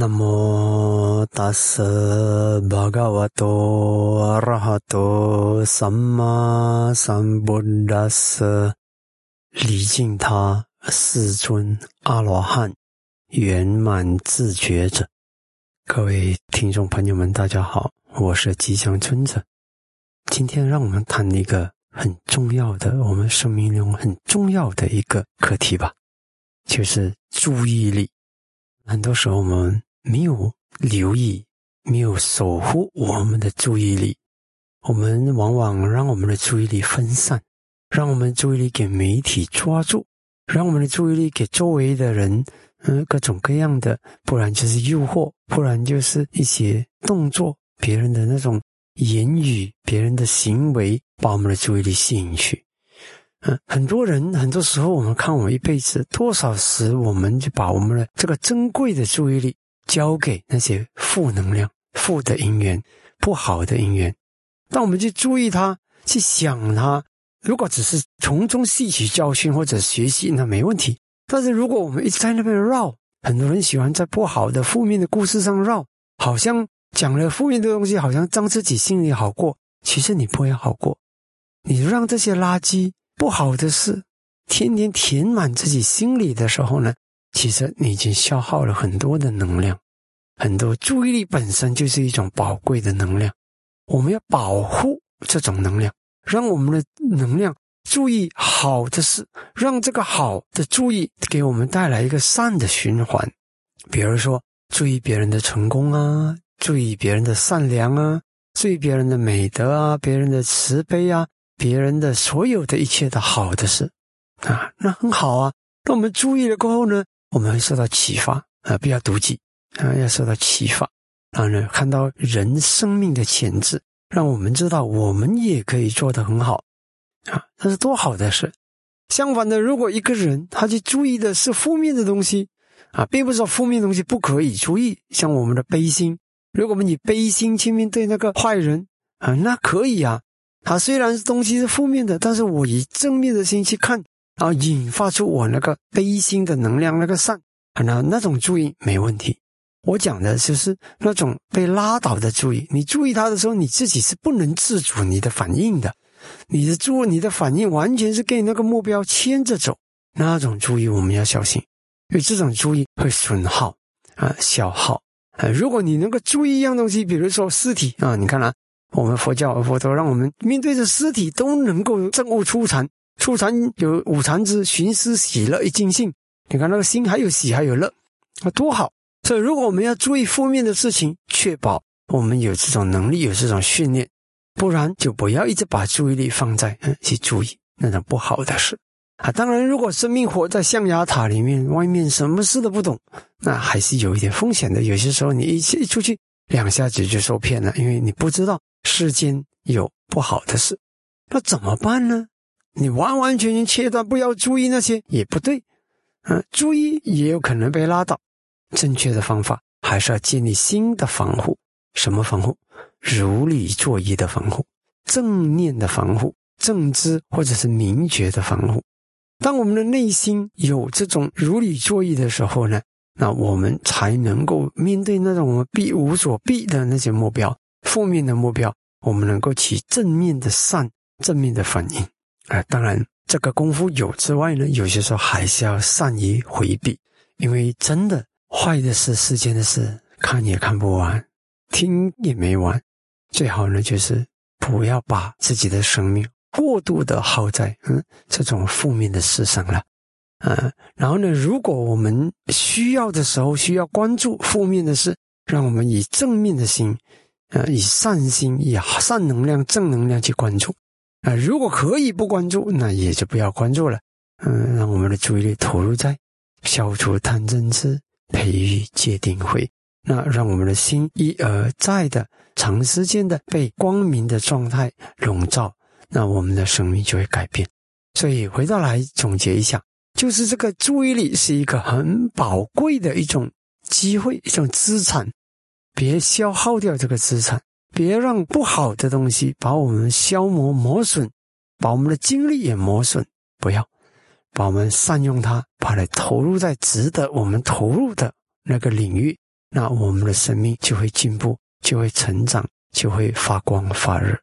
南无大舍巴嘎瓦多阿拉哈多萨玛三菩达斯，礼敬他世尊阿罗汉圆满自觉者。各位听众朋友们，大家好，我是吉祥尊者。今天让我们谈一个很重要的，我们生命中很重要的一个课题吧，就是注意力。很多时候我们没有留意，没有守护我们的注意力，我们往往让我们的注意力分散，让我们注意力给媒体抓住，让我们的注意力给周围的人，嗯，各种各样的，不然就是诱惑，不然就是一些动作，别人的那种言语，别人的行为，把我们的注意力吸引去。嗯，很多人很多时候，我们看我们一辈子多少时，我们就把我们的这个珍贵的注意力交给那些负能量、负的因缘、不好的因缘。当我们去注意它，去想它，如果只是从中吸取教训或者学习，那没问题。但是如果我们一直在那边绕，很多人喜欢在不好的、负面的故事上绕，好像讲了负面的东西，好像让自己心里好过。其实你不会好过，你让这些垃圾。不好的事，天天填满自己心里的时候呢，其实你已经消耗了很多的能量，很多注意力本身就是一种宝贵的能量，我们要保护这种能量，让我们的能量注意好的事，让这个好的注意给我们带来一个善的循环。比如说，注意别人的成功啊，注意别人的善良啊，注意别人的美德啊，别人的慈悲啊。别人的所有的一切的好的事，啊，那很好啊。那我们注意了过后呢，我们会受到启发啊，不要妒忌啊，要受到启发，然后呢，看到人生命的潜质，让我们知道我们也可以做得很好啊，那是多好的事。相反的，如果一个人他去注意的是负面的东西啊，并不是说负面东西不可以注意，像我们的悲心，如果我们以悲心去面对那个坏人啊，那可以啊。他虽然东西是负面的，但是我以正面的心去看，啊引发出我那个悲心的能量，那个善，啊那那种注意没问题。我讲的就是那种被拉倒的注意。你注意他的时候，你自己是不能自主你的反应的，你的注你的反应完全是跟那个目标牵着走。那种注意我们要小心，因为这种注意会损耗啊，消耗啊。如果你能够注意一样东西，比如说尸体啊，你看啊。我们佛教佛陀让我们面对着尸体都能够证悟初禅，初禅有五禅之寻思喜乐一尽性。你看那个心还有喜还有乐，啊多好！所以如果我们要注意负面的事情，确保我们有这种能力，有这种训练，不然就不要一直把注意力放在嗯去注意那种不好的事啊。当然，如果生命活在象牙塔里面，外面什么事都不懂，那还是有一点风险的。有些时候你一一出去，两下子就受骗了，因为你不知道。世间有不好的事，那怎么办呢？你完完全全切断，不要注意那些也不对，嗯，注意也有可能被拉倒。正确的方法还是要建立新的防护。什么防护？如理作意的防护，正念的防护，正知或者是明觉的防护。当我们的内心有这种如理作意的时候呢，那我们才能够面对那种我们避无所避的那些目标。负面的目标，我们能够起正面的善、正面的反应啊！当然，这个功夫有之外呢，有些时候还是要善于回避，因为真的坏的事、世间的事，看也看不完，听也没完。最好呢，就是不要把自己的生命过度的耗在嗯这种负面的事上了，嗯。然后呢，如果我们需要的时候需要关注负面的事，让我们以正面的心。呃，以善心、以善能量、正能量去关注，啊，如果可以不关注，那也就不要关注了。嗯，让我们的注意力投入在消除贪嗔痴、培育界定会，那让我们的心一而再的长时间的被光明的状态笼罩，那我们的生命就会改变。所以回到来总结一下，就是这个注意力是一个很宝贵的一种机会，一种资产。别消耗掉这个资产，别让不好的东西把我们消磨磨损，把我们的精力也磨损。不要，把我们善用它，把它投入在值得我们投入的那个领域，那我们的生命就会进步，就会成长，就会发光发热。